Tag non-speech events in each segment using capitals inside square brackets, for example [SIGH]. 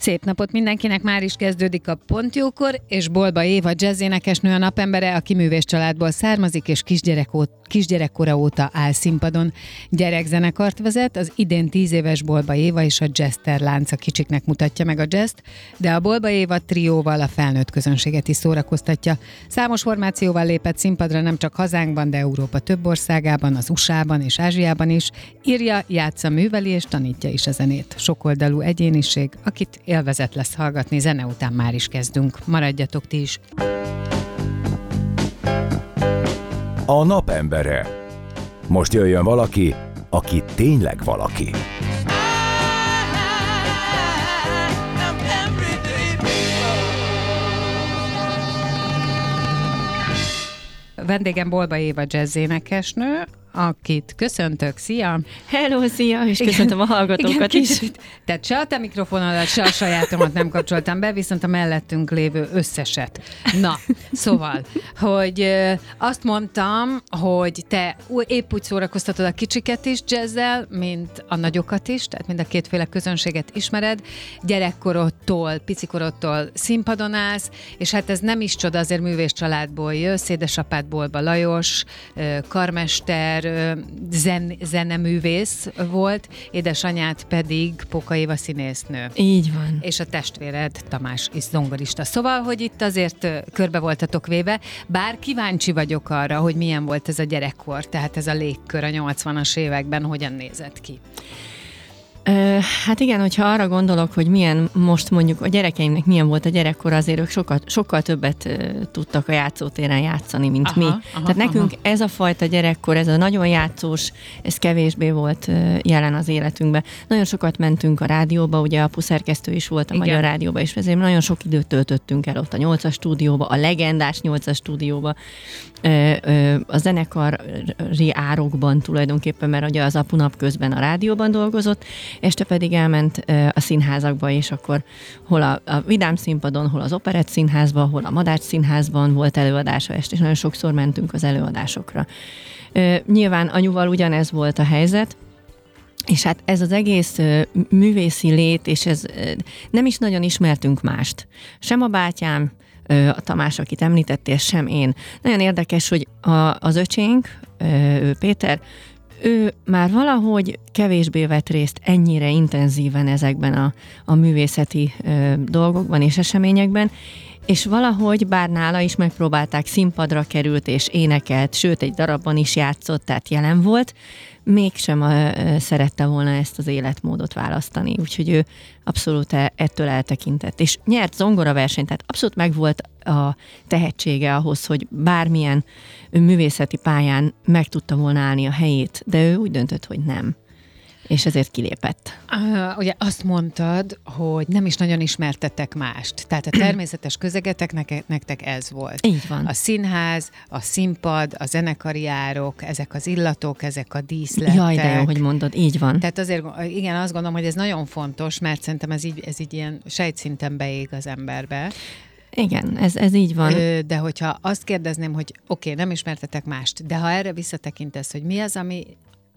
Szép napot mindenkinek, már is kezdődik a Pontjókor, és Bolba Éva jazzénekesnő a napembere, aki művés családból származik, és kisgyerek ó- kisgyerekkora óta áll színpadon. Gyerekzenekart vezet, az idén tíz éves Bolba Éva és a Jester lánca kicsiknek mutatja meg a jazzt, de a Bolba Éva trióval a felnőtt közönséget is szórakoztatja. Számos formációval lépett színpadra nem csak hazánkban, de Európa több országában, az USA-ban és Ázsiában is. Írja, játsza, műveli és tanítja is a zenét. Sokoldalú egyéniség, akit élvezet lesz hallgatni, zene után már is kezdünk. Maradjatok ti is! A napembere. Most jöjjön valaki, aki tényleg valaki. Vendégem Bolba Éva jazzénekesnő, akit köszöntök. Szia! Hello, szia, és köszöntöm a hallgatókat Igen, is. Tehát se a te mikrofonodat, se a sajátomat nem kapcsoltam be, viszont a mellettünk lévő összeset. Na, szóval, hogy azt mondtam, hogy te épp úgy szórakoztatod a kicsiket is jazzzel, mint a nagyokat is, tehát mind a kétféle közönséget ismered. Gyerekkorodtól, picikorodtól színpadon állsz, és hát ez nem is csoda, azért művés családból jössz, édesapád Bolba Lajos, karmester, ö, zen, zeneművész volt, édesanyád pedig Póka Éva színésznő. Így van. És a testvéred Tamás is zongorista. Szóval, hogy itt azért körbe voltatok véve, bár kíváncsi vagyok arra, hogy milyen volt ez a gyerekkor, tehát ez a légkör a 80-as években, hogyan nézett ki. Hát igen, hogyha arra gondolok, hogy milyen most mondjuk a gyerekeimnek milyen volt a gyerekkor, azért ők sokkal, sokkal többet tudtak a játszótéren játszani, mint Aha, mi. aha, Tehát nekünk ez a fajta gyerekkor, ez a nagyon játszós, ez kevésbé volt jelen az életünkben. Nagyon sokat mentünk a rádióba, ugye a puszerkesztő is volt a Igen. Magyar Rádióba, és ezért nagyon sok időt töltöttünk el ott a 8-as stúdióba, a legendás 8-as stúdióba, a zenekari árokban tulajdonképpen, mert ugye az apu napközben a rádióban dolgozott, este pedig elment a színházakba, és akkor hol a, a Vidám színpadon, hol az Operett színházban, hol a Madács színházban volt előadása este, és nagyon sokszor mentünk az előadásokra. Nyilván anyuval ugyanez volt a helyzet, és hát ez az egész művészi lét, és ez nem is nagyon ismertünk mást. Sem a bátyám, a Tamás, akit említettél, sem én. Nagyon érdekes, hogy a, az öcsénk, ő Péter, ő már valahogy kevésbé vett részt ennyire intenzíven ezekben a, a művészeti ö, dolgokban és eseményekben, és valahogy, bár nála is megpróbálták, színpadra került és énekelt, sőt egy darabban is játszott, tehát jelen volt, mégsem szerette volna ezt az életmódot választani, úgyhogy ő abszolút e- ettől eltekintett. És nyert zongoraversenyt, tehát abszolút megvolt a tehetsége ahhoz, hogy bármilyen művészeti pályán meg tudta volna állni a helyét, de ő úgy döntött, hogy nem. És ezért kilépett. Uh, ugye azt mondtad, hogy nem is nagyon ismertetek mást. Tehát a természetes közegetek neke- nektek ez volt. Így van. A színház, a színpad, a zenekari árok, ezek az illatok, ezek a díszletek. Jaj, de jó, hogy mondod, így van. Tehát azért, igen, azt gondolom, hogy ez nagyon fontos, mert szerintem ez így, ez így ilyen sejtszinten beég az emberbe. Igen, ez, ez így van. Ö, De hogyha azt kérdezném, hogy oké, okay, nem ismertetek mást, de ha erre visszatekintesz, hogy mi az, ami,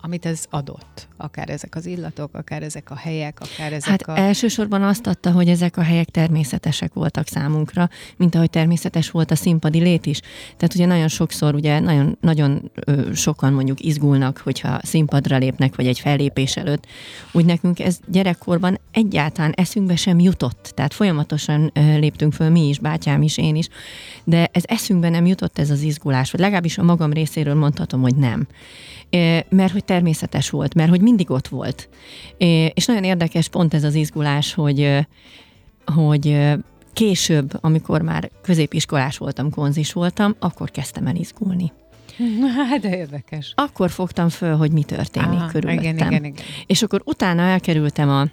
amit ez adott? Akár ezek az illatok, akár ezek a helyek, akár ezek Hát a... elsősorban azt adta, hogy ezek a helyek természetesek voltak számunkra, mint ahogy természetes volt a színpadi lét is. Tehát ugye nagyon sokszor, ugye nagyon, nagyon ö, sokan mondjuk izgulnak, hogyha színpadra lépnek, vagy egy fellépés előtt. Úgy nekünk ez gyerekkorban egyáltalán eszünkbe sem jutott. Tehát folyamatosan ö, léptünk föl mi is, bátyám is, én is, de ez eszünkbe nem jutott ez az izgulás, vagy legalábbis a magam részéről mondhatom, hogy nem. Mert hogy természetes volt, mert hogy mindig ott volt. És nagyon érdekes pont ez az izgulás, hogy, hogy később, amikor már középiskolás voltam, konzis voltam, akkor kezdtem el izgulni. [LAUGHS] Hát, de érdekes. Akkor fogtam föl, hogy mi történik Aha, körülöttem. igen, igen, igen. És akkor utána elkerültem a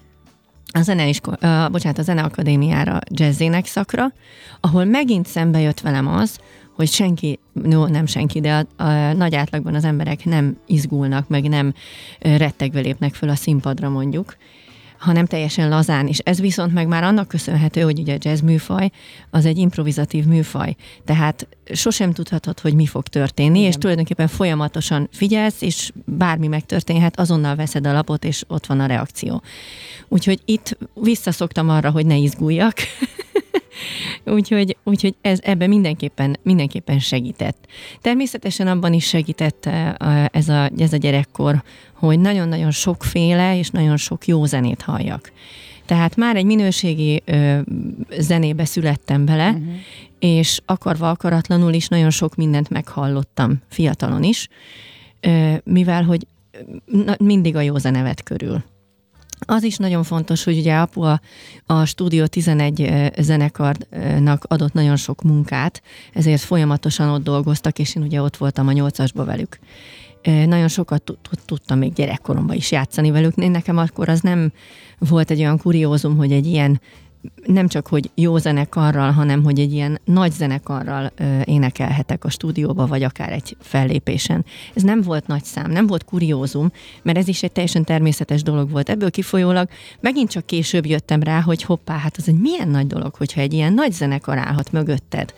a, zeneisko- uh, bocsánat, a Zeneakadémiára jazzének szakra, ahol megint szembe jött velem az, hogy senki, no, nem senki, de a, a nagy átlagban az emberek nem izgulnak, meg nem rettegve lépnek föl a színpadra mondjuk, hanem teljesen lazán, és ez viszont meg már annak köszönhető, hogy ugye a jazz műfaj az egy improvizatív műfaj, tehát sosem tudhatod, hogy mi fog történni, Igen. és tulajdonképpen folyamatosan figyelsz, és bármi megtörténhet, azonnal veszed a lapot, és ott van a reakció. Úgyhogy itt visszaszoktam arra, hogy ne izguljak, [LAUGHS] úgyhogy, úgyhogy ez ebben mindenképpen, mindenképpen segített. Természetesen abban is segített eh, ez a, ez a gyerekkor, hogy nagyon-nagyon sokféle és nagyon sok jó zenét halljak. Tehát már egy minőségi ö, zenébe születtem bele, uh-huh. és akarva akaratlanul is nagyon sok mindent meghallottam fiatalon is, ö, mivel hogy na, mindig a jó zene vett körül. Az is nagyon fontos, hogy ugye apu a, a Stúdió 11 zenekarnak adott nagyon sok munkát, ezért folyamatosan ott dolgoztak, és én ugye ott voltam a nyolcasba velük. Nagyon sokat tudtam még gyerekkoromban is játszani velük. Nekem akkor az nem volt egy olyan kuriózum, hogy egy ilyen nem csak, hogy jó zenekarral, hanem hogy egy ilyen nagy zenekarral ö, énekelhetek a stúdióba, vagy akár egy fellépésen. Ez nem volt nagy szám, nem volt kuriózum, mert ez is egy teljesen természetes dolog volt. Ebből kifolyólag megint csak később jöttem rá, hogy hoppá, hát az egy milyen nagy dolog, hogyha egy ilyen nagy zenekar állhat mögötted.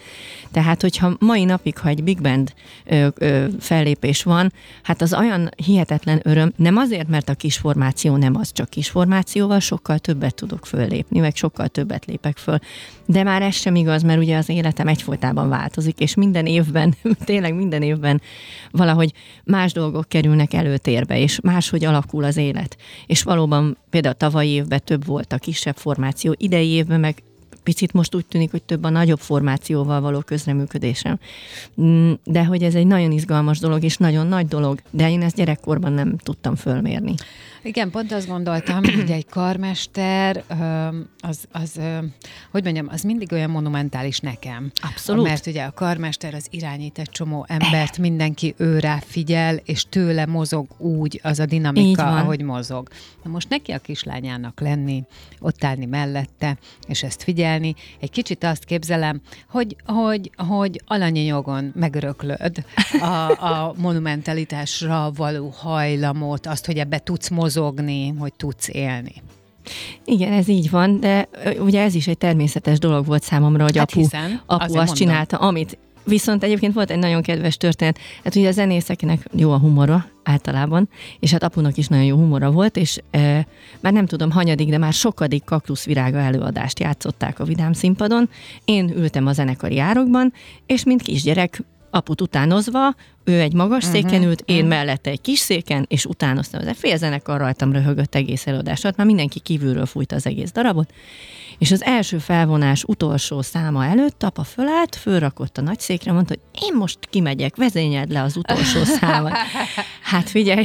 Tehát, hogyha mai napig, ha egy big band ö, ö, fellépés van, hát az olyan hihetetlen öröm, nem azért, mert a kis formáció nem az, csak kis formációval sokkal többet tudok föllépni, meg sokkal többet lépek föl. De már ez sem igaz, mert ugye az életem egyfolytában változik, és minden évben, [LAUGHS] tényleg minden évben valahogy más dolgok kerülnek előtérbe, és máshogy alakul az élet. És valóban például tavalyi évben több volt a kisebb formáció, idei évben meg picit most úgy tűnik, hogy több a nagyobb formációval való közreműködésem. Mm, de hogy ez egy nagyon izgalmas dolog, és nagyon nagy dolog, de én ezt gyerekkorban nem tudtam fölmérni. Igen, pont azt gondoltam, hogy egy karmester, az, az, hogy mondjam, az mindig olyan monumentális nekem. Abszolút. Mert ugye a karmester az irányít egy csomó embert, mindenki őrá figyel, és tőle mozog úgy az a dinamika, ahogy mozog. Na most neki a kislányának lenni, ott állni mellette, és ezt figyelni. Egy kicsit azt képzelem, hogy, hogy, hogy alanyi jogon megöröklöd a, a monumentalitásra való hajlamot, azt, hogy ebbe tudsz mozogni, mozogni, hogy tudsz élni. Igen, ez így van, de ugye ez is egy természetes dolog volt számomra, hogy hát apu, hiszen, apu azt mondom. csinálta, amit Viszont egyébként volt egy nagyon kedves történet. Hát ugye a zenészeknek jó a humora általában, és hát apunak is nagyon jó humora volt, és e, már nem tudom hanyadik, de már sokadik kaktuszvirága előadást játszották a Vidám színpadon. Én ültem a zenekari árokban, és mint kisgyerek aput utánozva, ő egy magas uh-huh, széken ült, én uh-huh. mellette egy kis széken, és utánoztam. Az fél zenekar rajtam röhögött egész előadását, már mindenki kívülről fújta az egész darabot, és az első felvonás utolsó száma előtt apa fölállt, fölrakott a nagy székre, mondta, hogy én most kimegyek, vezényeld le az utolsó számot. [LAUGHS] Hát figyelj,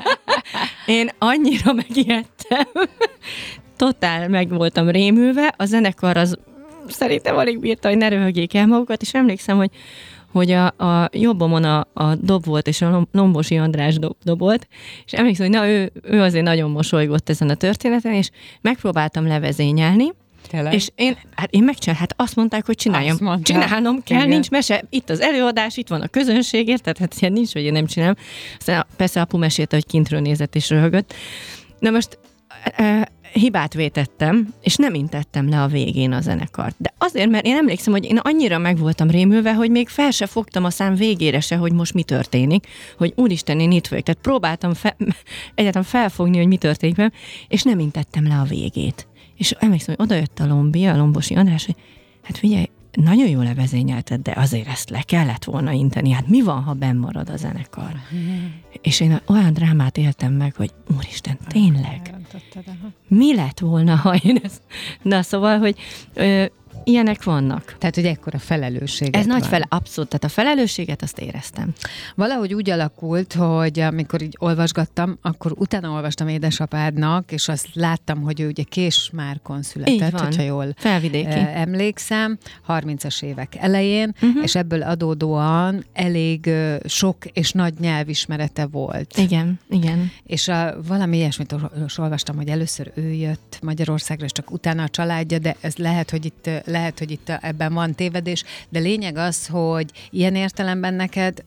[LAUGHS] én annyira megijedtem, totál meg voltam rémülve, a zenekar az szerintem alig bírta, hogy ne röhögjék el magukat, és emlékszem, hogy hogy a, a jobbomon a, a dob volt, és a Lombosi András dob, dobolt, és emlékszem, hogy na, ő, ő azért nagyon mosolygott ezen a történeten, és megpróbáltam levezényelni, Tényleg? És én, hát én megcsinálom, hát azt mondták, hogy csináljam. Azt Csinálnom kell, Igen. nincs mese. Itt az előadás, itt van a közönség, érted? Hát ilyen nincs, hogy én nem csinálom. Aztán persze apu mesélte, hogy kintről nézett és röhögött. Na most hibát vétettem, és nem intettem le a végén a zenekart. De azért, mert én emlékszem, hogy én annyira meg voltam rémülve, hogy még fel se fogtam a szám végére se, hogy most mi történik, hogy úristen, én itt vagyok. Tehát próbáltam fe, [LAUGHS] egyáltalán felfogni, hogy mi történik és nem intettem le a végét. És emlékszem, hogy odajött a Lombi, a Lombosi András, hogy hát figyelj, nagyon jól levezényelted, de azért ezt le kellett volna inteni. Hát mi van, ha benn marad a zenekar? És én olyan drámát éltem meg, hogy úristen, tényleg? Mi lett volna, ha én ezt... Na, szóval, hogy ö, ilyenek vannak. Tehát, hogy ekkora felelősség. Ez nagy van. fel, abszolút, tehát a felelősséget azt éreztem. Valahogy úgy alakult, hogy amikor így olvasgattam, akkor utána olvastam édesapádnak, és azt láttam, hogy ő ugye Késmárkon született, hogyha jól Felvidéki. eh, emlékszem, 30-as évek elején, uh-huh. és ebből adódóan elég sok és nagy nyelvismerete volt. Igen, igen. És a, valami ilyesmit olvastam, hogy először ő jött Magyarországra, és csak utána a családja, de ez lehet, hogy itt, lehet, hogy itt ebben van tévedés, de lényeg az, hogy ilyen értelemben neked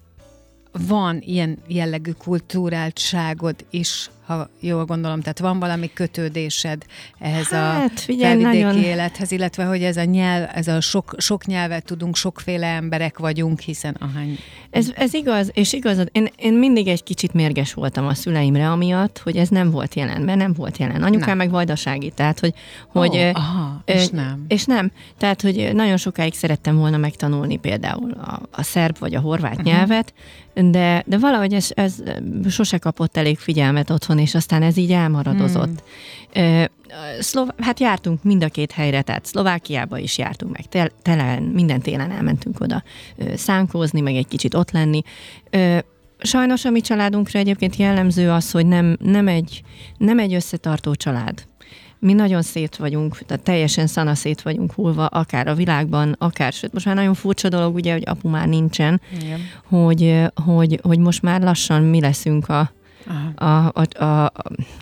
van ilyen jellegű kultúráltságod is, ha jól gondolom, tehát van valami kötődésed ehhez Hát, a figyelj, felvidéki nagyon- élethez, illetve hogy ez a nyelv, ez a sok, sok nyelvet tudunk, sokféle emberek vagyunk, hiszen ahány Ez, ez igaz, és igazad, én, én mindig egy kicsit mérges voltam a szüleimre, amiatt, hogy ez nem volt jelen, mert nem volt jelen. Anyukám Nem. meg vajdasági, tehát, hogy... hogy Ó, ö, aha, ö, és nem. És nem. Tehát, hogy nagyon sokáig szerettem volna megtanulni például a, a szerb vagy a horvát uh-huh. nyelvet, de, de valahogy ez, ez sose kapott elég figyelmet otthon, és aztán ez így elmaradozott. Hmm. Szlov- hát jártunk mind a két helyre, tehát Szlovákiába is jártunk meg, tel- telen, minden télen elmentünk oda szánkózni, meg egy kicsit ott lenni. Sajnos a mi családunkra egyébként jellemző az, hogy nem, nem, egy, nem egy összetartó család. Mi nagyon szét vagyunk, tehát teljesen szana szét vagyunk hullva, akár a világban, akár, sőt, most már nagyon furcsa dolog, ugye, hogy apu már nincsen, Igen. hogy, hogy, hogy most már lassan mi leszünk a, Aha, a, a, a, a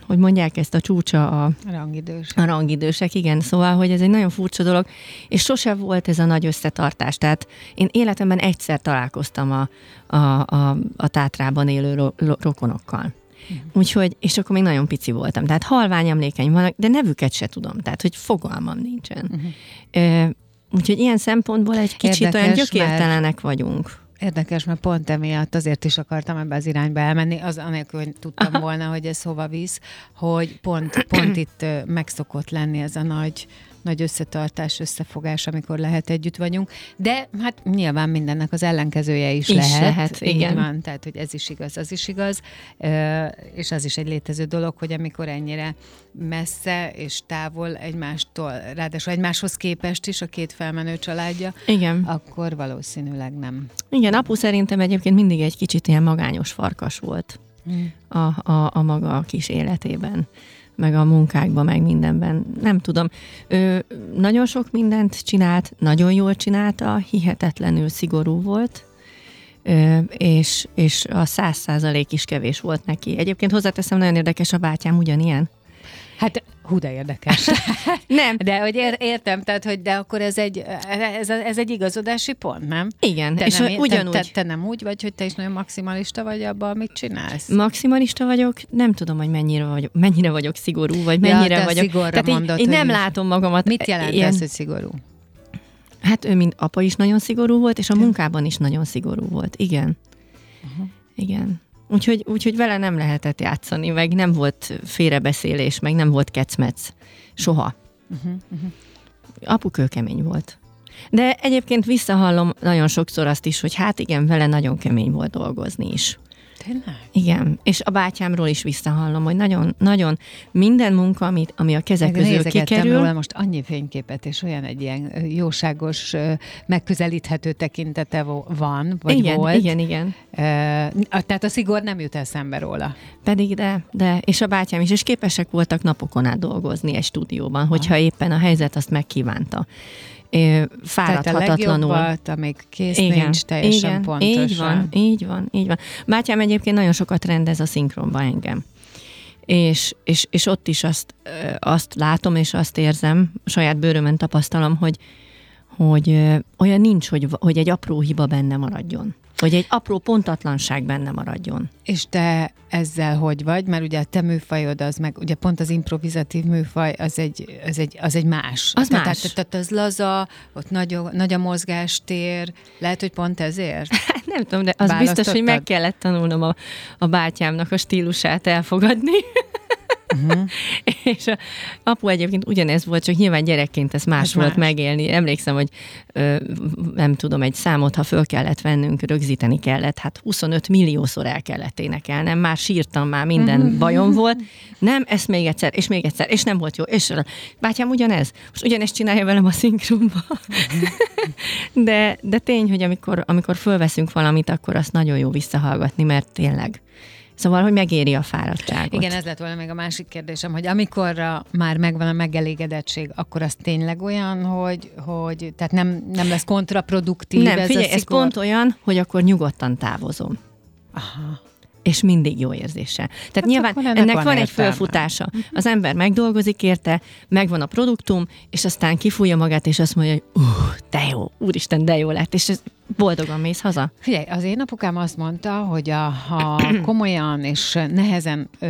hogy mondják ezt, a csúcsa a, rangidős. a rangidősek, igen, szóval, hogy ez egy nagyon furcsa dolog, és sose volt ez a nagy összetartás. Tehát én életemben egyszer találkoztam a, a, a, a Tátrában élő ro, ro, rokonokkal. Úgyhogy, és akkor még nagyon pici voltam. Tehát halvány emlékeim vannak, de nevüket se tudom. Tehát, hogy fogalmam nincsen. Uh-huh. Úgyhogy ilyen szempontból egy kicsit Érdekes, olyan mert- gyökértelenek vagyunk. Érdekes, mert pont emiatt azért is akartam ebbe az irányba elmenni, az anélkül, hogy tudtam [LAUGHS] volna, hogy ez hova visz, hogy pont, pont itt megszokott lenni ez a nagy, nagy összetartás, összefogás, amikor lehet együtt vagyunk. De hát nyilván mindennek az ellenkezője is, Is lehet. lehet, Így igen. Van, tehát, hogy ez is igaz, az is igaz. És az is egy létező dolog, hogy amikor ennyire messze és távol egymástól, ráadásul egymáshoz képest is a két felmenő családja, Igen. akkor valószínűleg nem. Igen, apu szerintem egyébként mindig egy kicsit ilyen magányos farkas volt a, a, a maga kis életében, meg a munkákban, meg mindenben. Nem tudom. Ő nagyon sok mindent csinált, nagyon jól csinálta, hihetetlenül szigorú volt, és, és a száz százalék is kevés volt neki. Egyébként hozzáteszem, nagyon érdekes, a bátyám ugyanilyen. Hát, hú, de érdekes. [LAUGHS] Nem. De hogy ér, értem, tehát, hogy de akkor ez egy, ez, ez egy igazodási pont, nem? Igen, Te és nem, ugyanúgy. Te, te, te nem úgy vagy, hogy te is nagyon maximalista vagy abban, amit csinálsz? Maximalista vagyok, nem tudom, hogy mennyire vagyok, mennyire vagyok szigorú, vagy Ja, mennyire te a vagyok. szigorra Tehát mondod, én hogy nem látom magamat. Mit jelent ilyen, ez, hogy szigorú? Hát ő, mint apa is nagyon szigorú volt, és a munkában is nagyon szigorú volt. Igen. Uh-huh. Igen. Úgyhogy, úgyhogy vele nem lehetett játszani, meg nem volt félrebeszélés, meg nem volt kecmec. Soha. Uh-huh, uh-huh. Apu kőkemény volt. De egyébként visszahallom nagyon sokszor azt is, hogy hát igen, vele nagyon kemény volt dolgozni is. Tényleg? Igen, és a bátyámról is visszahallom, hogy nagyon, nagyon minden munka, amit, ami a kezek közül Nézegettem kikerül, róla most annyi fényképet, és olyan egy ilyen jóságos, megközelíthető tekintete van, vagy igen, volt. igen, igen. A- Tehát a szigor nem jut eszembe róla. Pedig de, de, és a bátyám is, és képesek voltak napokon át dolgozni egy stúdióban, hogyha éppen a helyzet azt megkívánta. Ö, Tehát a Fáradhatatlanul. amíg kész nincs, teljesen igen, pontosan. Így van, így van, így van. Bátyám egyébként nagyon sokat rendez a szinkronba engem. És, és, és ott is azt, azt látom, és azt érzem, saját bőrömen tapasztalom, hogy, hogy olyan nincs, hogy, hogy egy apró hiba benne maradjon. Hogy egy apró pontatlanság benne maradjon. És te ezzel hogy vagy? Mert ugye a te műfajod az meg, ugye pont az improvizatív műfaj, az egy, az egy, az egy más. Az tehát, más. Tehát, tehát az laza, ott nagy, nagy a mozgástér, lehet, hogy pont ezért? [LAUGHS] Hát nem tudom, de az biztos, hogy meg kellett tanulnom a, a bátyámnak a stílusát elfogadni. [LAUGHS] Uh-huh. [LAUGHS] és a apu egyébként ugyanez volt, csak nyilván gyerekként ez más Ez volt más. megélni. Emlékszem, hogy ö, nem tudom, egy számot, ha föl kellett vennünk, rögzíteni kellett, hát 25 milliószor el kellett énekelnem, már sírtam, már minden bajom volt. Nem, ezt még egyszer, és még egyszer, és nem volt jó. És bátyám ugyanez, most ugyanezt csinálja velem a szinkronba. [LAUGHS] de, de tény, hogy amikor, amikor fölveszünk valamit, akkor azt nagyon jó visszahallgatni, mert tényleg. Szóval, hogy megéri a fáradtságot. Igen, ez lett volna még a másik kérdésem, hogy amikor már megvan a megelégedettség, akkor az tényleg olyan, hogy, hogy tehát nem, nem lesz kontraproduktív Nem, ez figyelj, a ez szigor? pont olyan, hogy akkor nyugodtan távozom. Aha. És mindig jó érzéssel. Tehát hát nyilván ennek, ennek van, van egy fölfutása. Az ember megdolgozik érte, megvan a produktum, és aztán kifújja magát, és azt mondja, hogy uh, de jó, úristen, de jó lett, és ez boldogan mész haza. Figyelj, az én apukám azt mondta, hogy a, ha [CLEARS THROAT] komolyan és nehezen ö,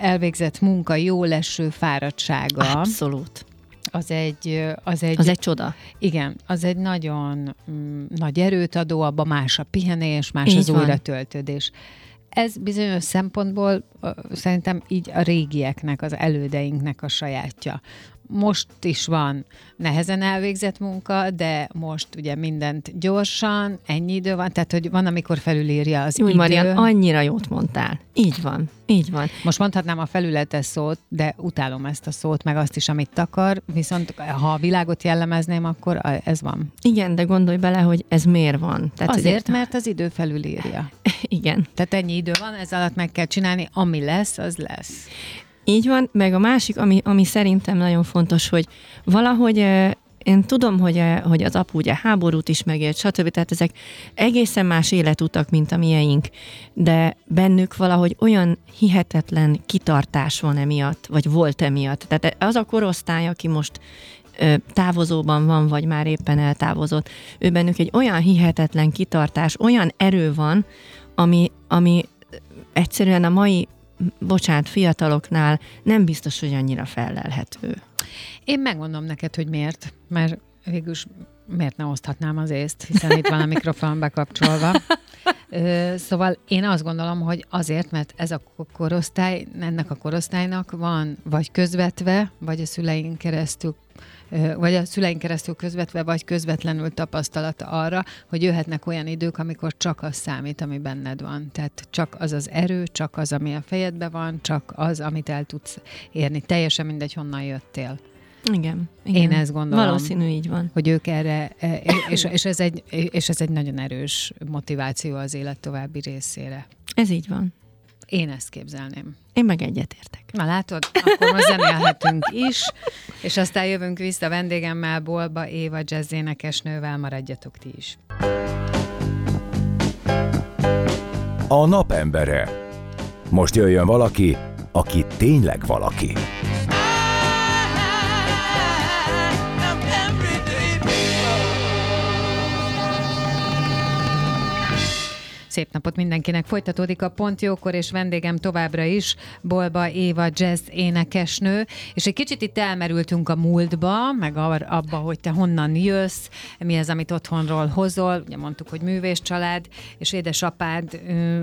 elvégzett munka jó leső fáradtsága, Abszolút. az egy, az egy, Az egy csoda. igen, az egy nagyon mm, nagy erőt adó, abban más a pihenés, más Így az van. újratöltődés. Ez bizonyos szempontból szerintem így a régieknek, az elődeinknek a sajátja. Most is van nehezen elvégzett munka, de most ugye mindent gyorsan, ennyi idő van, tehát hogy van, amikor felülírja az Úgy, idő. Marian, annyira jót mondtál. Így van, így van. Most mondhatnám a felületes szót, de utálom ezt a szót, meg azt is, amit takar, viszont ha a világot jellemezném, akkor ez van. Igen, de gondolj bele, hogy ez miért van. Tehát Azért, ugye- mert az idő felülírja. Igen. Tehát ennyi idő van, ez alatt meg kell csinálni, ami lesz, az lesz. Így van, meg a másik, ami, ami szerintem nagyon fontos, hogy valahogy én tudom, hogy, hogy az apu ugye háborút is megélt, stb. Tehát ezek egészen más életutak, mint a miénk, de bennük valahogy olyan hihetetlen kitartás van emiatt, vagy volt emiatt. Tehát az a korosztály, aki most távozóban van, vagy már éppen eltávozott, ő bennük egy olyan hihetetlen kitartás, olyan erő van, ami, ami egyszerűen a mai, bocsánat, fiataloknál nem biztos, hogy annyira felelhető. Én megmondom neked, hogy miért, mert végülis miért ne oszthatnám az észt, hiszen itt van a mikrofon bekapcsolva. Szóval én azt gondolom, hogy azért, mert ez a ko- korosztály, ennek a korosztálynak van vagy közvetve, vagy a szüleink keresztül vagy a szüleink keresztül közvetve, vagy közvetlenül tapasztalata arra, hogy jöhetnek olyan idők, amikor csak az számít, ami benned van. Tehát csak az az erő, csak az, ami a fejedben van, csak az, amit el tudsz érni. Teljesen mindegy, honnan jöttél. Igen. igen. Én ezt gondolom. Valószínű így van. Hogy ők erre, e, és, és, ez egy, és ez egy nagyon erős motiváció az élet további részére. Ez így van. Én ezt képzelném. Én meg egyetértek. Na látod, akkor most zenélhetünk is, és aztán jövünk vissza vendégemmel, Bolba Éva jazz énekesnővel, maradjatok ti is. A napembere. Most jöjjön valaki, aki tényleg valaki. Szép napot mindenkinek. Folytatódik a Pont Jókor, és vendégem továbbra is Bolba Éva jazz énekesnő, és egy kicsit itt elmerültünk a múltba, meg abba, hogy te honnan jössz, mi az, amit otthonról hozol. Ugye mondtuk, hogy művés család, és édesapád ö,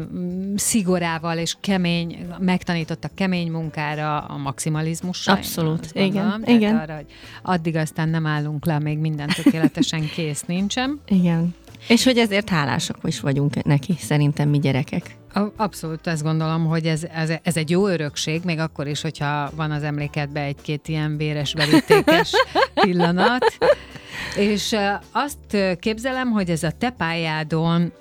szigorával és kemény, megtanította kemény munkára, a maximalizmussal. én Abszolút, igen, gondolom. Igen. Arra, hogy addig aztán nem állunk le, még minden tökéletesen kész nincsen. Igen. És hogy ezért hálásak is vagyunk neki, szerintem mi gyerekek. Abszolút azt gondolom, hogy ez, ez, ez egy jó örökség, még akkor is, hogyha van az emlékedben egy-két ilyen véres, verítékes [LAUGHS] pillanat. És azt képzelem, hogy ez a te pályádon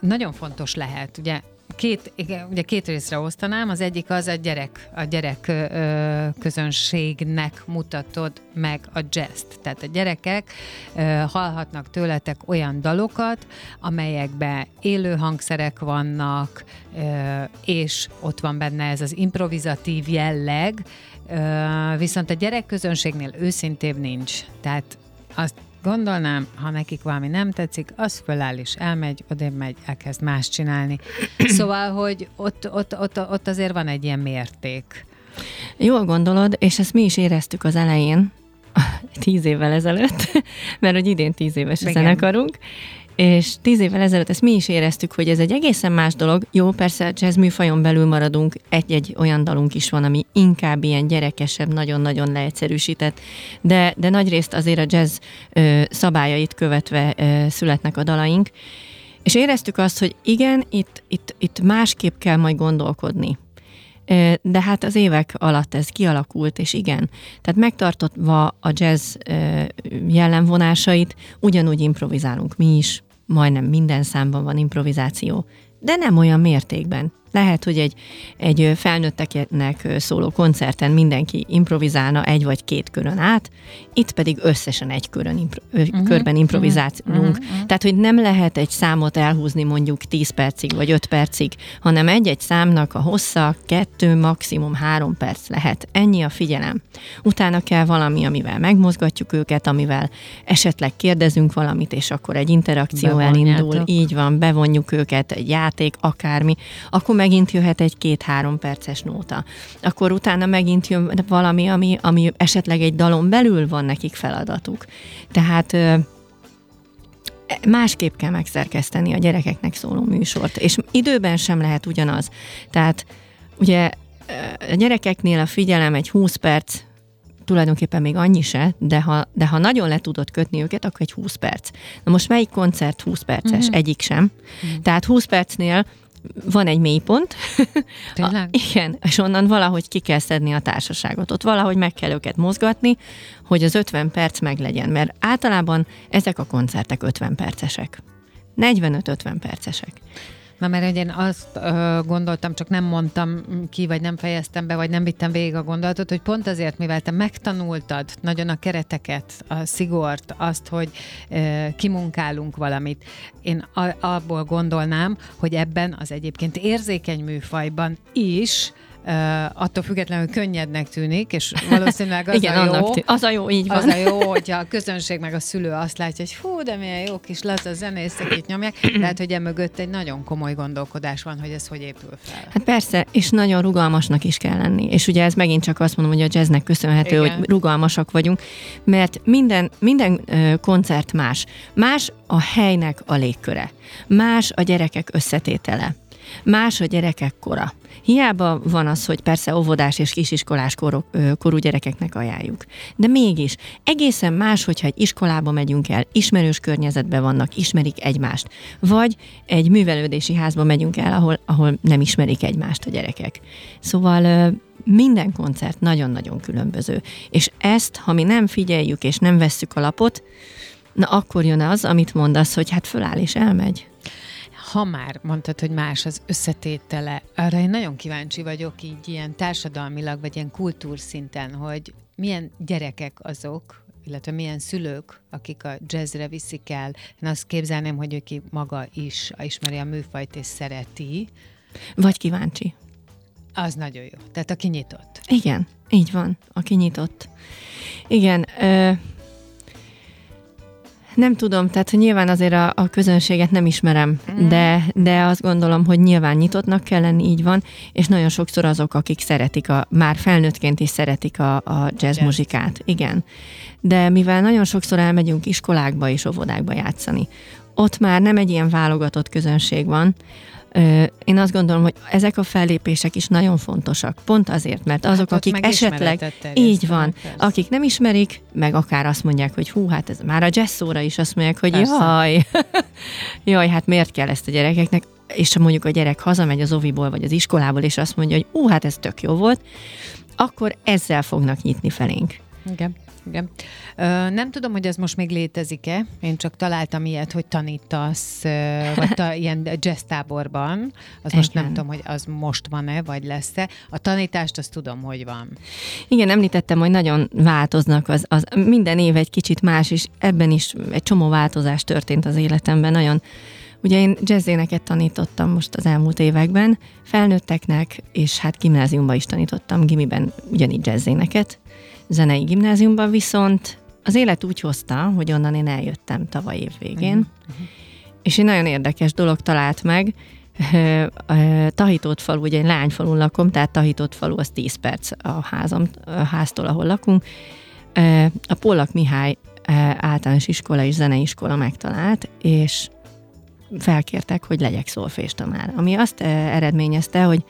nagyon fontos lehet. Ugye két, igen, ugye két részre osztanám, az egyik az a gyerek, a gyerek ö, közönségnek mutatod meg a jazz Tehát a gyerekek ö, hallhatnak tőletek olyan dalokat, amelyekben élő hangszerek vannak, ö, és ott van benne ez az improvizatív jelleg, ö, viszont a gyerekközönségnél őszintébb nincs. Tehát azt gondolnám, ha nekik valami nem tetszik, az föláll és elmegy, odébb megy, elkezd más csinálni. [CLEARS THROAT] Szóval, hogy ott, ott, ott, ott azért van egy ilyen mérték. Jól gondolod, és ezt mi is éreztük az elején, [LAUGHS] tíz évvel ezelőtt, [LAUGHS] mert hogy idén tíz éves a zenekarunk, és tíz évvel ezelőtt ezt mi is éreztük, hogy ez egy egészen más dolog. Jó, persze jazz műfajon belül maradunk, egy-egy olyan dalunk is van, ami inkább ilyen gyerekesebb, nagyon-nagyon leegyszerűsített, de, de nagyrészt azért a jazz ö, szabályait követve ö, születnek a dalaink, és éreztük azt, hogy igen, itt, itt, itt másképp kell majd gondolkodni. De hát az évek alatt ez kialakult, és igen. Tehát megtartva a jazz jellemvonásait, ugyanúgy improvizálunk mi is, majdnem minden számban van improvizáció, de nem olyan mértékben. Lehet, hogy egy, egy felnőtteknek szóló koncerten mindenki improvizálna egy vagy két körön át, itt pedig összesen egy körön impro- uh-huh. körben improvizálunk. Uh-huh. Uh-huh. Tehát, hogy nem lehet egy számot elhúzni mondjuk 10 percig vagy 5 percig, hanem egy-egy számnak a hossza kettő, maximum három perc lehet. Ennyi a figyelem. Utána kell valami, amivel megmozgatjuk őket, amivel esetleg kérdezünk valamit, és akkor egy interakció elindul. Így van, bevonjuk őket, egy játék, akármi. Akkor megint jöhet egy két-három perces nóta. Akkor utána megint jön valami, ami, ami esetleg egy dalon belül van nekik feladatuk. Tehát másképp kell megszerkeszteni a gyerekeknek szóló műsort, és időben sem lehet ugyanaz. Tehát ugye a gyerekeknél a figyelem egy 20 perc, tulajdonképpen még annyi se, de ha, de ha nagyon le tudod kötni őket, akkor egy 20 perc. Na most melyik koncert 20 perces? Uh-huh. Egyik sem. Uh-huh. Tehát 20 percnél van egy mélypont. [LAUGHS] Tényleg? A, igen, és onnan valahogy ki kell szedni a társaságot. Ott valahogy meg kell őket mozgatni, hogy az 50 perc meglegyen, mert általában ezek a koncertek 50 percesek. 45-50 percesek. Na, mert én azt ö, gondoltam, csak nem mondtam ki, vagy nem fejeztem be, vagy nem vittem végig a gondolatot, hogy pont azért, mivel te megtanultad nagyon a kereteket, a szigort, azt, hogy ö, kimunkálunk valamit, én a, abból gondolnám, hogy ebben az egyébként érzékeny műfajban is Uh, attól függetlenül könnyednek tűnik, és valószínűleg az [LAUGHS] Igen, a jó. Tű- az a jó, így van. Az a jó, hogyha a közönség meg a szülő azt látja, hogy hú, de milyen jó kis laza zenészek itt nyomják. Lehet, hogy emögött egy nagyon komoly gondolkodás van, hogy ez hogy épül fel. Hát persze, és nagyon rugalmasnak is kell lenni. És ugye ez megint csak azt mondom, hogy a jazznek köszönhető, Igen. hogy rugalmasak vagyunk, mert minden, minden koncert más. Más a helynek a légköre. Más a gyerekek összetétele. Más a gyerekek kora. Hiába van az, hogy persze óvodás és kisiskolás korok, korú gyerekeknek ajánljuk. De mégis egészen más, hogyha egy iskolába megyünk el, ismerős környezetben vannak, ismerik egymást. Vagy egy művelődési házba megyünk el, ahol, ahol nem ismerik egymást a gyerekek. Szóval minden koncert nagyon-nagyon különböző. És ezt, ha mi nem figyeljük és nem vesszük a lapot, na akkor jön az, amit mondasz, hogy hát föláll és elmegy ha már mondtad, hogy más az összetétele, arra én nagyon kíváncsi vagyok így ilyen társadalmilag, vagy ilyen kultúrszinten, hogy milyen gyerekek azok, illetve milyen szülők, akik a jazzre viszik el. Én azt képzelném, hogy ő maga is ismeri a műfajt és szereti. Vagy kíváncsi. Az nagyon jó. Tehát aki nyitott. Igen, így van, aki nyitott. Igen, ö- nem tudom, tehát nyilván azért a, a közönséget nem ismerem, mm. de, de azt gondolom, hogy nyilván nyitottnak kell lenni, így van, és nagyon sokszor azok, akik szeretik, a, már felnőttként is szeretik a, a jazz, jazz muzsikát, igen. De mivel nagyon sokszor elmegyünk iskolákba és óvodákba játszani, ott már nem egy ilyen válogatott közönség van, én azt gondolom, hogy ezek a fellépések is nagyon fontosak. Pont azért, mert azok, hát akik esetleg így van, persze. akik nem ismerik, meg akár azt mondják, hogy hú, hát ez már a jazz is azt mondják, hogy persze. jaj, [LAUGHS] jaj, hát miért kell ezt a gyerekeknek, és ha mondjuk a gyerek hazamegy az oviból vagy az iskolából, és azt mondja, hogy ú, hát ez tök jó volt, akkor ezzel fognak nyitni felénk. Igen. Igen. Ö, nem tudom, hogy ez most még létezik-e. Én csak találtam ilyet, hogy tanítasz, vagy ta, ilyen jazz táborban. Az most nem tudom, hogy az most van-e, vagy lesz-e. A tanítást azt tudom, hogy van. Igen, említettem, hogy nagyon változnak. Az, az minden év egy kicsit más, és ebben is egy csomó változás történt az életemben. Nagyon Ugye én jazzéneket tanítottam most az elmúlt években, felnőtteknek, és hát gimnáziumban is tanítottam, gimiben ugyanígy jazzéneket, zenei gimnáziumban, viszont az élet úgy hozta, hogy onnan én eljöttem tavaly év végén, uh-huh. és egy nagyon érdekes dolog talált meg, Tahitót falu, ugye egy lányfalun lakom, tehát Tahitót falu az 10 perc a, házam, a háztól, ahol lakunk. A Pollak Mihály általános iskola és zeneiskola megtalált, és felkértek, hogy legyek szolfés tanár. Ami azt eredményezte, hogy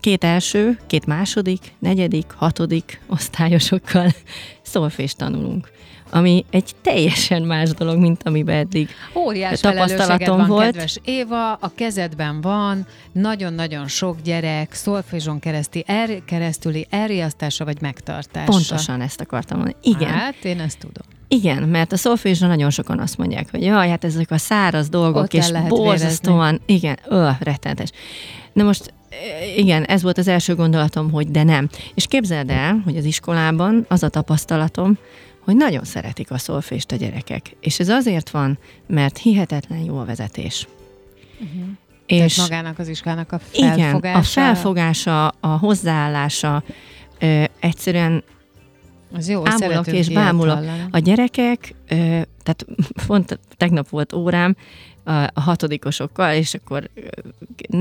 két első, két második, negyedik, hatodik osztályosokkal [LAUGHS] szolfés tanulunk ami egy teljesen más dolog, mint amiben eddig Óriás tapasztalatom van, volt. kedves Éva, a kezedben van nagyon-nagyon sok gyerek szolfézson keresztül, er, keresztüli elriasztása vagy megtartása. Pontosan ezt akartam mondani. Igen. Hát, én ezt tudom. Igen, mert a szolfésra nagyon sokan azt mondják, hogy jaj, hát ezek a száraz dolgok, Ott és borzasztóan, igen, ö, rettenetes. Na most igen, ez volt az első gondolatom, hogy de nem. És képzeld el, hogy az iskolában az a tapasztalatom, hogy nagyon szeretik a szolfést a gyerekek. És ez azért van, mert hihetetlen jó a vezetés. Uh-huh. És Tehát magának az iskolának a felfogása. Igen, a felfogása, a hozzáállása, ö, egyszerűen az jó, ámulok és bámulok. A gyerekek, ö, tehát [LAUGHS] pont tegnap volt órám, a hatodikosokkal, és akkor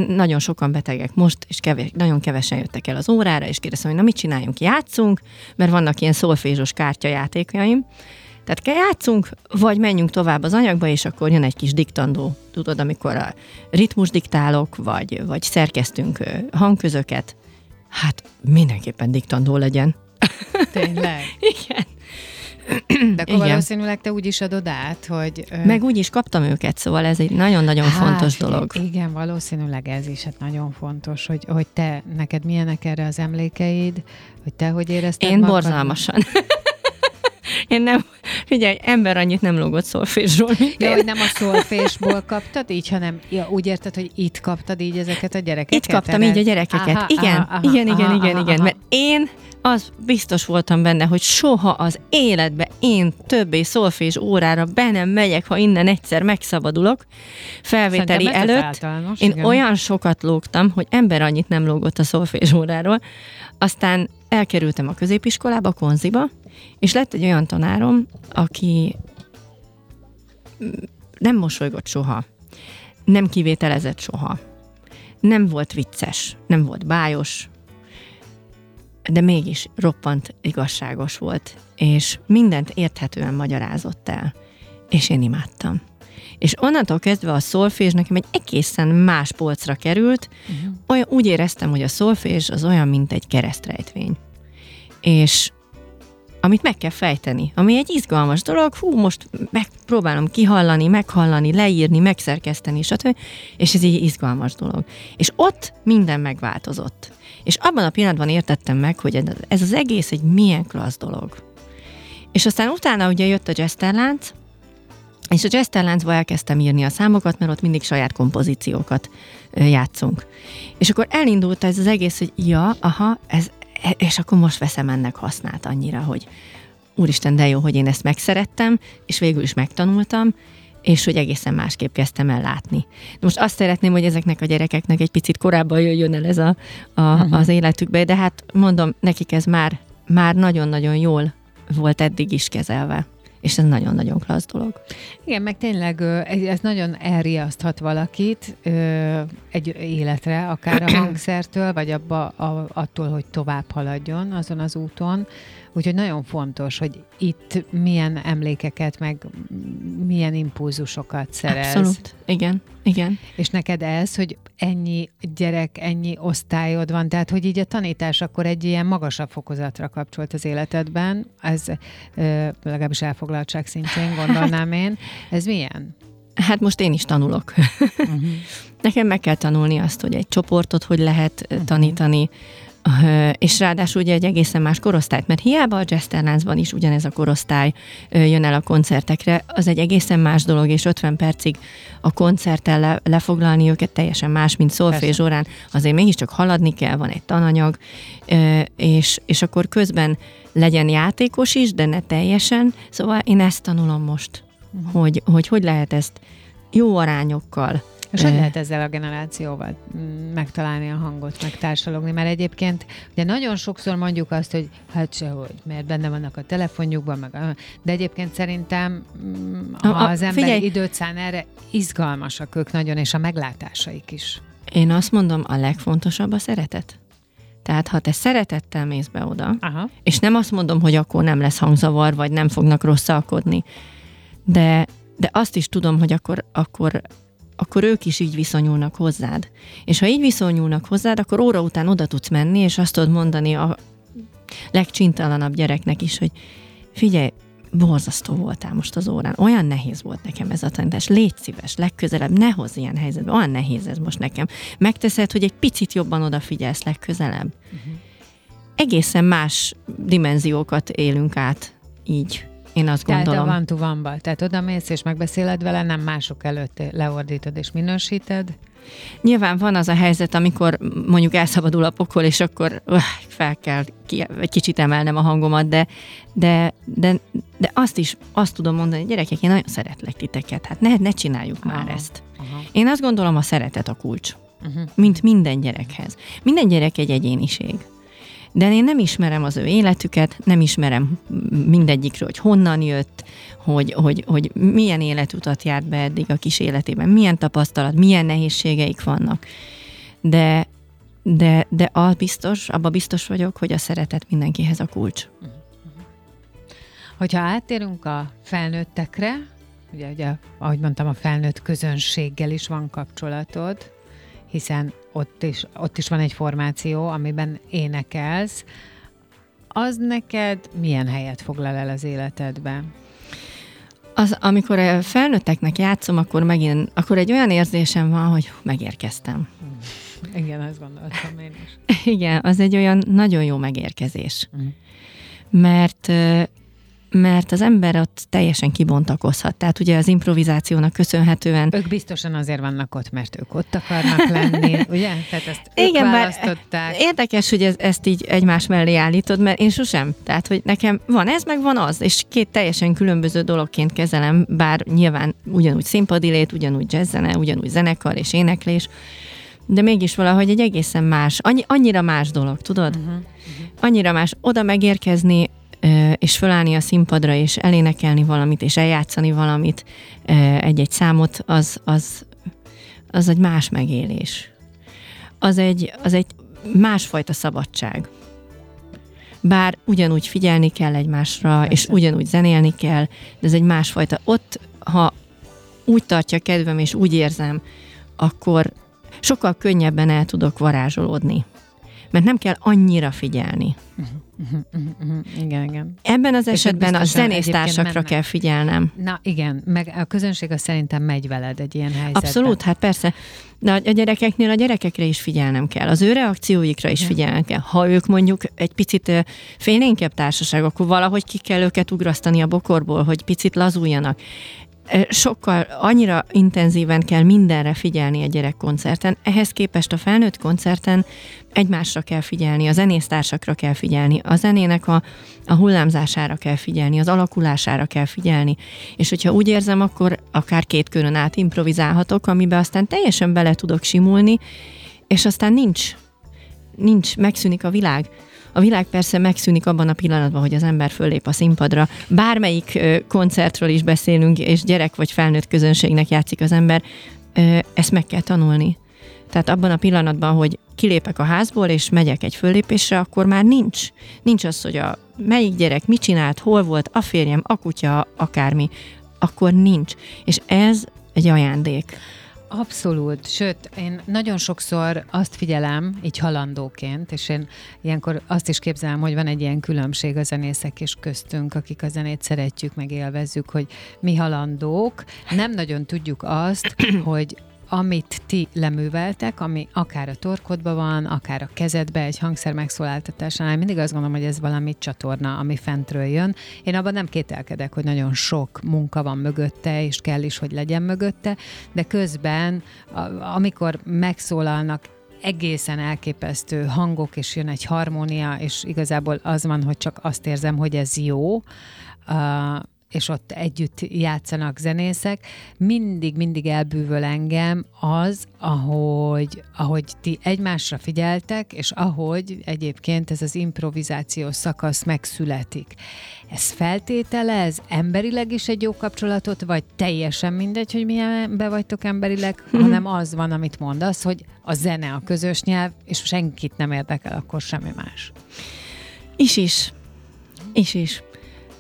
nagyon sokan betegek most, és kevés, nagyon kevesen jöttek el az órára, és kérdeztem, hogy na mit csináljunk, játszunk, mert vannak ilyen szolfézsos kártyajátékaim, tehát kell játszunk, vagy menjünk tovább az anyagba, és akkor jön egy kis diktandó, tudod, amikor a ritmus diktálok, vagy, vagy szerkeztünk hangközöket, hát mindenképpen diktandó legyen. Tényleg? [LAUGHS] Igen. [COUGHS] De akkor Igen. valószínűleg te úgy is adod át, hogy... Meg úgy is kaptam őket, szóval ez egy nagyon-nagyon hát, fontos dolog. Igen, valószínűleg ez is hát nagyon fontos, hogy, hogy te, neked milyenek erre az emlékeid, hogy te hogy érezted Én magad? borzalmasan. [LAUGHS] Én nem, figyelj, ember annyit nem lógott szolfésról, ja, hogy nem a szolfésból kaptad így, hanem ja, úgy érted, hogy itt kaptad így ezeket a gyerekeket? Itt kaptam így a gyerekeket. Aha, igen, aha, igen, aha, igen, aha, igen, aha, igen. Aha. Mert én az biztos voltam benne, hogy soha az életbe én többé szolfés órára be nem megyek, ha innen egyszer megszabadulok. Felvételi Szerintem előtt én igen. olyan sokat lógtam, hogy ember annyit nem lógott a szolfés óráról. Aztán elkerültem a középiskolába, a konziba, és lett egy olyan tanárom, aki nem mosolygott soha, nem kivételezett soha, nem volt vicces, nem volt bájos, de mégis roppant igazságos volt, és mindent érthetően magyarázott el, és én imádtam. És onnantól kezdve a szolfés nekem egy egészen más polcra került, uh-huh. olyan, úgy éreztem, hogy a szolfés az olyan, mint egy keresztrejtvény. És amit meg kell fejteni, ami egy izgalmas dolog, hú, most megpróbálom kihallani, meghallani, leírni, megszerkeszteni, stb. És ez egy izgalmas dolog. És ott minden megváltozott. És abban a pillanatban értettem meg, hogy ez az egész egy milyen klassz dolog. És aztán utána ugye jött a jazzterlánc, és a jazzterláncba elkezdtem írni a számokat, mert ott mindig saját kompozíciókat játszunk. És akkor elindult ez az egész, hogy ja, aha, ez, és akkor most veszem ennek hasznát annyira, hogy úristen, de jó, hogy én ezt megszerettem, és végül is megtanultam, és hogy egészen másképp kezdtem el látni. Most azt szeretném, hogy ezeknek a gyerekeknek egy picit korábban jöjjön el ez a, a, uh-huh. az életükbe, de hát mondom, nekik ez már, már nagyon-nagyon jól volt eddig is kezelve és ez nagyon-nagyon klassz dolog. Igen, meg tényleg ez nagyon elriaszthat valakit egy életre, akár a [CLEARS THROAT] hangszertől, vagy abba, a, attól, hogy tovább haladjon azon az úton. Úgyhogy nagyon fontos, hogy itt milyen emlékeket, meg milyen impulzusokat szerez. Abszolút, igen, igen. És neked ez, hogy ennyi gyerek, ennyi osztályod van, tehát hogy így a tanítás akkor egy ilyen magasabb fokozatra kapcsolt az életedben, ez legalábbis elfoglaltság szintjén gondolnám én. Ez milyen? Hát most én is tanulok. Uh-huh. [LAUGHS] Nekem meg kell tanulni azt, hogy egy csoportot hogy lehet uh-huh. tanítani, és ráadásul ugye egy egészen más korosztályt, mert hiába a jazzterláncban is ugyanez a korosztály jön el a koncertekre, az egy egészen más dolog, és 50 percig a koncerttel le, lefoglalni őket teljesen más, mint szolfés órán, azért mégiscsak haladni kell, van egy tananyag, és, és akkor közben legyen játékos is, de ne teljesen, szóval én ezt tanulom most, uh-huh. hogy, hogy hogy lehet ezt jó arányokkal, és hogy lehet ezzel a generációval mm, megtalálni a hangot, meg társalogni? Mert egyébként ugye nagyon sokszor mondjuk azt, hogy hát sehogy, mert benne vannak a telefonjukban, meg a, de egyébként szerintem mm, ha a, a, az ember figyelj. időt szán erre, izgalmasak ők nagyon, és a meglátásaik is. Én azt mondom, a legfontosabb a szeretet. Tehát ha te szeretettel mész be oda, Aha. és nem azt mondom, hogy akkor nem lesz hangzavar, vagy nem fognak rosszalkodni, de, de azt is tudom, hogy akkor, akkor akkor ők is így viszonyulnak hozzád. És ha így viszonyulnak hozzád, akkor óra után oda tudsz menni, és azt tudod mondani a legcsintalanabb gyereknek is, hogy figyelj, borzasztó voltál most az órán. Olyan nehéz volt nekem ez a tanítás. Légy szíves, legközelebb, ne hozz ilyen helyzetbe. Olyan nehéz ez most nekem. Megteszed, hogy egy picit jobban odafigyelsz legközelebb. Uh-huh. Egészen más dimenziókat élünk át így. Én azt Tehát gondolom. a van to one Tehát oda mész és megbeszéled vele, nem mások előtt leordítod és minősíted. Nyilván van az a helyzet, amikor mondjuk elszabadul a pokol, és akkor uh, fel kell ki, egy kicsit emelnem a hangomat, de, de, de, de azt is azt tudom mondani, gyerekek, én nagyon szeretlek titeket, hát ne, ne csináljuk aha, már ezt. Aha. Én azt gondolom, a szeretet a kulcs, uh-huh. mint minden gyerekhez. Minden gyerek egy egyéniség de én nem ismerem az ő életüket, nem ismerem mindegyikről, hogy honnan jött, hogy, hogy, hogy milyen életutat járt be eddig a kis életében, milyen tapasztalat, milyen nehézségeik vannak. De, de, de az biztos, abba biztos vagyok, hogy a szeretet mindenkihez a kulcs. Hogyha áttérünk a felnőttekre, ugye, ugye, ahogy mondtam, a felnőtt közönséggel is van kapcsolatod, hiszen ott is, ott is van egy formáció, amiben énekelsz. Az neked milyen helyet foglal el az életedben? Az, amikor felnőtteknek játszom, akkor megint, akkor egy olyan érzésem van, hogy megérkeztem. [LAUGHS] Igen, azt gondoltam én is. [LAUGHS] Igen, az egy olyan nagyon jó megérkezés. Mm. Mert mert az ember ott teljesen kibontakozhat. Tehát ugye az improvizációnak köszönhetően... Ők biztosan azért vannak ott, mert ők ott akarnak lenni, [LAUGHS] ugye? Tehát ezt Igen, ők választották. Bár érdekes, hogy ez, ezt így egymás mellé állítod, mert én sosem. Tehát, hogy nekem van ez, meg van az, és két teljesen különböző dologként kezelem, bár nyilván ugyanúgy színpadilét, ugyanúgy jazzzene, ugyanúgy zenekar és éneklés, de mégis valahogy egy egészen más, annyi, annyira más dolog, tudod? Uh-huh. Annyira más oda megérkezni, és fölállni a színpadra, és elénekelni valamit, és eljátszani valamit, egy-egy számot, az, az, az egy más megélés. Az egy, az egy másfajta szabadság. Bár ugyanúgy figyelni kell egymásra, Persze. és ugyanúgy zenélni kell, de ez egy másfajta. Ott, ha úgy tartja kedvem, és úgy érzem, akkor sokkal könnyebben el tudok varázsolódni mert nem kell annyira figyelni. Igen, igen. Ebben az esetben a zenésztársakra kell figyelnem. Na igen, meg a közönség az szerintem megy veled egy ilyen helyzetben. Abszolút, hát persze. De a gyerekeknél a gyerekekre is figyelnem kell, az ő reakcióikra is figyelnem kell. Ha ők mondjuk egy picit félénkebb társaság, akkor valahogy ki kell őket ugrasztani a bokorból, hogy picit lazuljanak sokkal annyira intenzíven kell mindenre figyelni a gyerekkoncerten. Ehhez képest a felnőtt koncerten egymásra kell figyelni, a zenésztársakra kell figyelni, a zenének a, a hullámzására kell figyelni, az alakulására kell figyelni. És hogyha úgy érzem, akkor akár két körön át improvizálhatok, amiben aztán teljesen bele tudok simulni, és aztán nincs, nincs, megszűnik a világ. A világ persze megszűnik abban a pillanatban, hogy az ember föllép a színpadra. Bármelyik koncertről is beszélünk, és gyerek vagy felnőtt közönségnek játszik az ember, ezt meg kell tanulni. Tehát abban a pillanatban, hogy kilépek a házból, és megyek egy föllépésre, akkor már nincs. Nincs az, hogy a melyik gyerek mit csinált, hol volt, a férjem, a kutya, akármi. Akkor nincs. És ez egy ajándék. Abszolút, sőt, én nagyon sokszor azt figyelem, így halandóként, és én ilyenkor azt is képzelem, hogy van egy ilyen különbség a zenészek és köztünk, akik a zenét szeretjük, meg élvezzük, hogy mi halandók, nem nagyon tudjuk azt, [CLEARS THROAT] hogy amit ti leműveltek, ami akár a torkodban van, akár a kezedbe egy hangszer megszólaltatásánál, mindig azt gondolom, hogy ez valami csatorna, ami fentről jön. Én abban nem kételkedek, hogy nagyon sok munka van mögötte, és kell is, hogy legyen mögötte, de közben, amikor megszólalnak egészen elképesztő hangok, és jön egy harmónia, és igazából az van, hogy csak azt érzem, hogy ez jó, és ott együtt játszanak zenészek, mindig-mindig elbűvöl engem az, ahogy, ahogy ti egymásra figyeltek, és ahogy egyébként ez az improvizációs szakasz megszületik. Ez feltételez emberileg is egy jó kapcsolatot, vagy teljesen mindegy, hogy milyen be vagytok emberileg, [LAUGHS] mhm. hanem az van, amit mondasz, hogy a zene a közös nyelv, és senkit nem érdekel, akkor semmi más. Is is. Is is.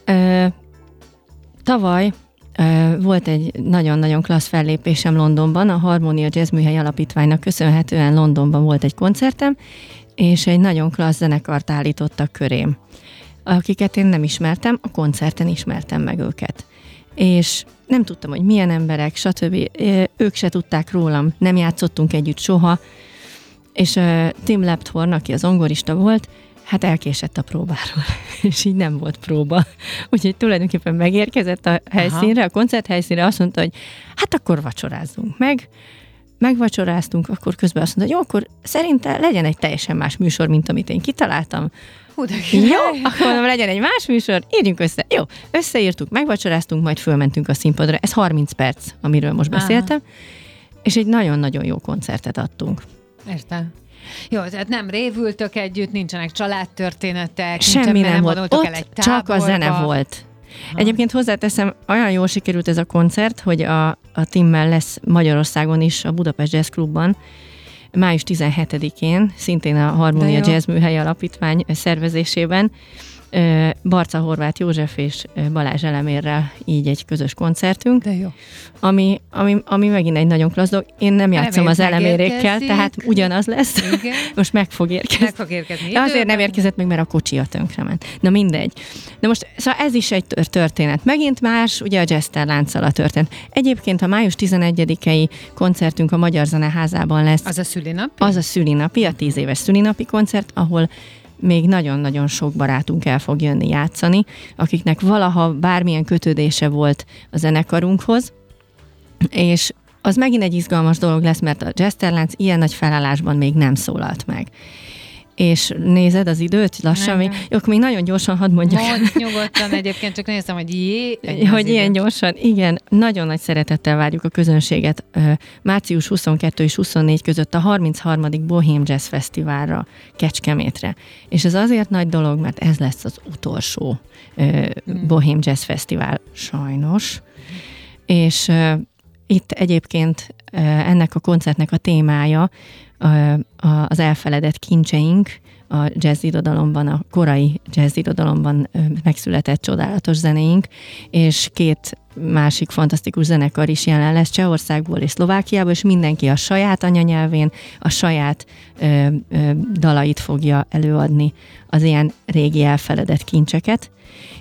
Ö- Tavaly volt egy nagyon-nagyon klassz fellépésem Londonban, a Harmonia Jazz Műhely Alapítványnak köszönhetően Londonban volt egy koncertem, és egy nagyon klassz zenekart állítottak körém, akiket én nem ismertem, a koncerten ismertem meg őket. És nem tudtam, hogy milyen emberek, stb. Ők se tudták rólam, nem játszottunk együtt soha, és Tim Lepthorn, aki az ongorista volt, hát elkésett a próbáról, [LAUGHS] és így nem volt próba. [LAUGHS] Úgyhogy tulajdonképpen megérkezett a helyszínre, Aha. a koncerthelyszínre, azt mondta, hogy hát akkor vacsorázzunk meg, megvacsoráztunk, akkor közben azt mondta, hogy jó, akkor szerintem legyen egy teljesen más műsor, mint amit én kitaláltam. Hú, de jó, akkor mondom, legyen egy más műsor, írjunk össze. Jó, összeírtuk, megvacsoráztunk, majd fölmentünk a színpadra. Ez 30 perc, amiről most beszéltem, Aha. és egy nagyon-nagyon jó koncertet adtunk. Értem. Jó, tehát nem révültök együtt, nincsenek családtörténetek, Semmi nem, nem volt. Ott el egy csak a zene volt. Ha. Egyébként hozzáteszem, olyan jól sikerült ez a koncert, hogy a, a Timmel lesz Magyarországon is a Budapest Jazz Clubban, május 17-én, szintén a Harmonia Jazz Műhely Alapítvány szervezésében, Barca Horváth József és Balázs Elemérrel így egy közös koncertünk. De jó. Ami, ami, ami megint egy nagyon klassz dolog. Én nem játszom az elemérékkel, tehát ugyanaz lesz. Igen. [LAUGHS] Most meg fog érkezni. Meg fog érkezni. De azért nem érkezett meg, mert a kocsi a tönkrement. Na mindegy. De most, szóval ez is egy történet. Megint más, ugye a Jester lánccal a történet. Egyébként a május 11-i koncertünk a Magyar Zeneházában lesz. Az a szülinapi? Az a szülinapi, a tíz éves szülinapi koncert, ahol még nagyon-nagyon sok barátunk el fog jönni játszani, akiknek valaha bármilyen kötődése volt a zenekarunkhoz, és az megint egy izgalmas dolog lesz, mert a Jesterlánc ilyen nagy felállásban még nem szólalt meg és nézed az időt lassan, még, jó, akkor még nagyon gyorsan hadd mondjak. Mond nyugodtan egyébként, csak néztem, hogy jé. Hogy ilyen gyorsan, igen, nagyon nagy szeretettel várjuk a közönséget március 22 és 24 között a 33. Bohém Jazz Fesztiválra, Kecskemétre. És ez azért nagy dolog, mert ez lesz az utolsó hmm. Bohém Jazz Fesztivál, sajnos. És itt egyébként ennek a koncertnek a témája az elfeledett kincseink, a jazz irodalomban, a korai jazz irodalomban megszületett csodálatos zenéink, és két másik fantasztikus zenekar is jelen lesz Csehországból és Szlovákiából, és mindenki a saját anyanyelvén, a saját ö, ö, dalait fogja előadni, az ilyen régi elfeledett kincseket.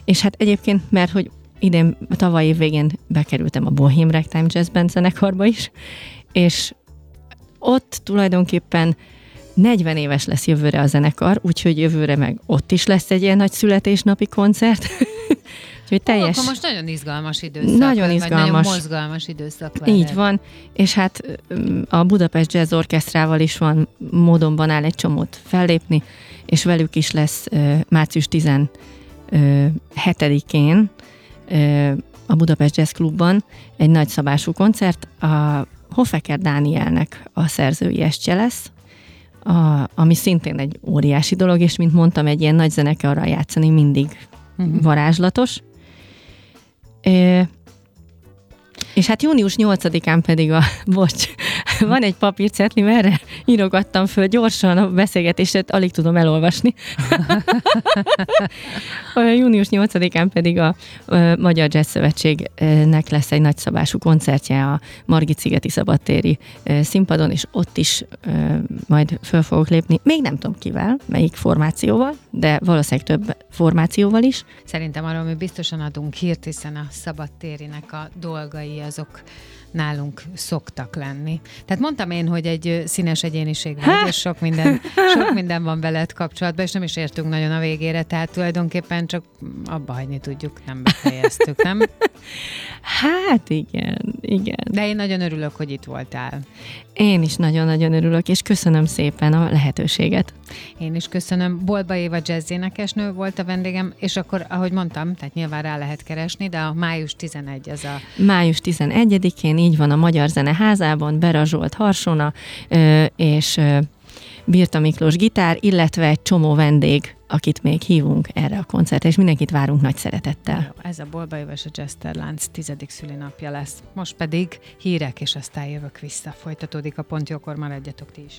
És hát egyébként, mert hogy idén, tavaly év végén bekerültem a Bohém Ragtime Jazz Band zenekarba is, és ott tulajdonképpen 40 éves lesz jövőre a zenekar, úgyhogy jövőre meg ott is lesz egy ilyen nagy születésnapi koncert. [LAUGHS] Úgyhogy teljes... Akkor most nagyon izgalmas időszak. Nagyon izgalmas. nagyon mozgalmas időszak veled. Így van, és hát a Budapest Jazz Orkesztrával is van módonban áll egy csomót fellépni, és velük is lesz március 17-én a Budapest Jazz Klubban egy nagyszabású koncert. A Hofeker Dánielnek a szerzői estje lesz, a, ami szintén egy óriási dolog, és mint mondtam, egy ilyen nagy arra játszani mindig uh-huh. varázslatos. É, és hát június 8-án pedig a, [LAUGHS] bocs, [LAUGHS] van egy papírcetli, erre írogattam föl gyorsan a beszélgetést, alig tudom elolvasni. [LAUGHS] a június 8-án pedig a Magyar Jazz Szövetségnek lesz egy nagyszabású koncertje a Margit Szigeti Szabadtéri színpadon, és ott is majd föl fogok lépni. Még nem tudom kivel, melyik formációval, de valószínűleg több formációval is. Szerintem arról mi biztosan adunk hírt, hiszen a szabadtérinek a dolgai azok nálunk szoktak lenni. Tehát mondtam én, hogy egy színes egyéniség vagy, és sok minden, sok minden van veled kapcsolatban, és nem is értünk nagyon a végére, tehát tulajdonképpen csak abba hagyni tudjuk, nem befejeztük, nem? Hát igen, igen. De én nagyon örülök, hogy itt voltál. Én is nagyon-nagyon örülök, és köszönöm szépen a lehetőséget. Én is köszönöm. Bolba Éva jazz énekesnő volt a vendégem, és akkor, ahogy mondtam, tehát nyilván rá lehet keresni, de a május 11 ez a... Május 11-én, így van a Magyar Zeneházában, Bera Zsolt Harsona, és Birta Miklós gitár, illetve egy csomó vendég, akit még hívunk erre a koncertre, és mindenkit várunk nagy szeretettel. Jó, ez a Bolba Éves a Jester Lánc tizedik szülinapja lesz. Most pedig hírek, és aztán jövök vissza. Folytatódik a pontjókor, maradjatok ti is.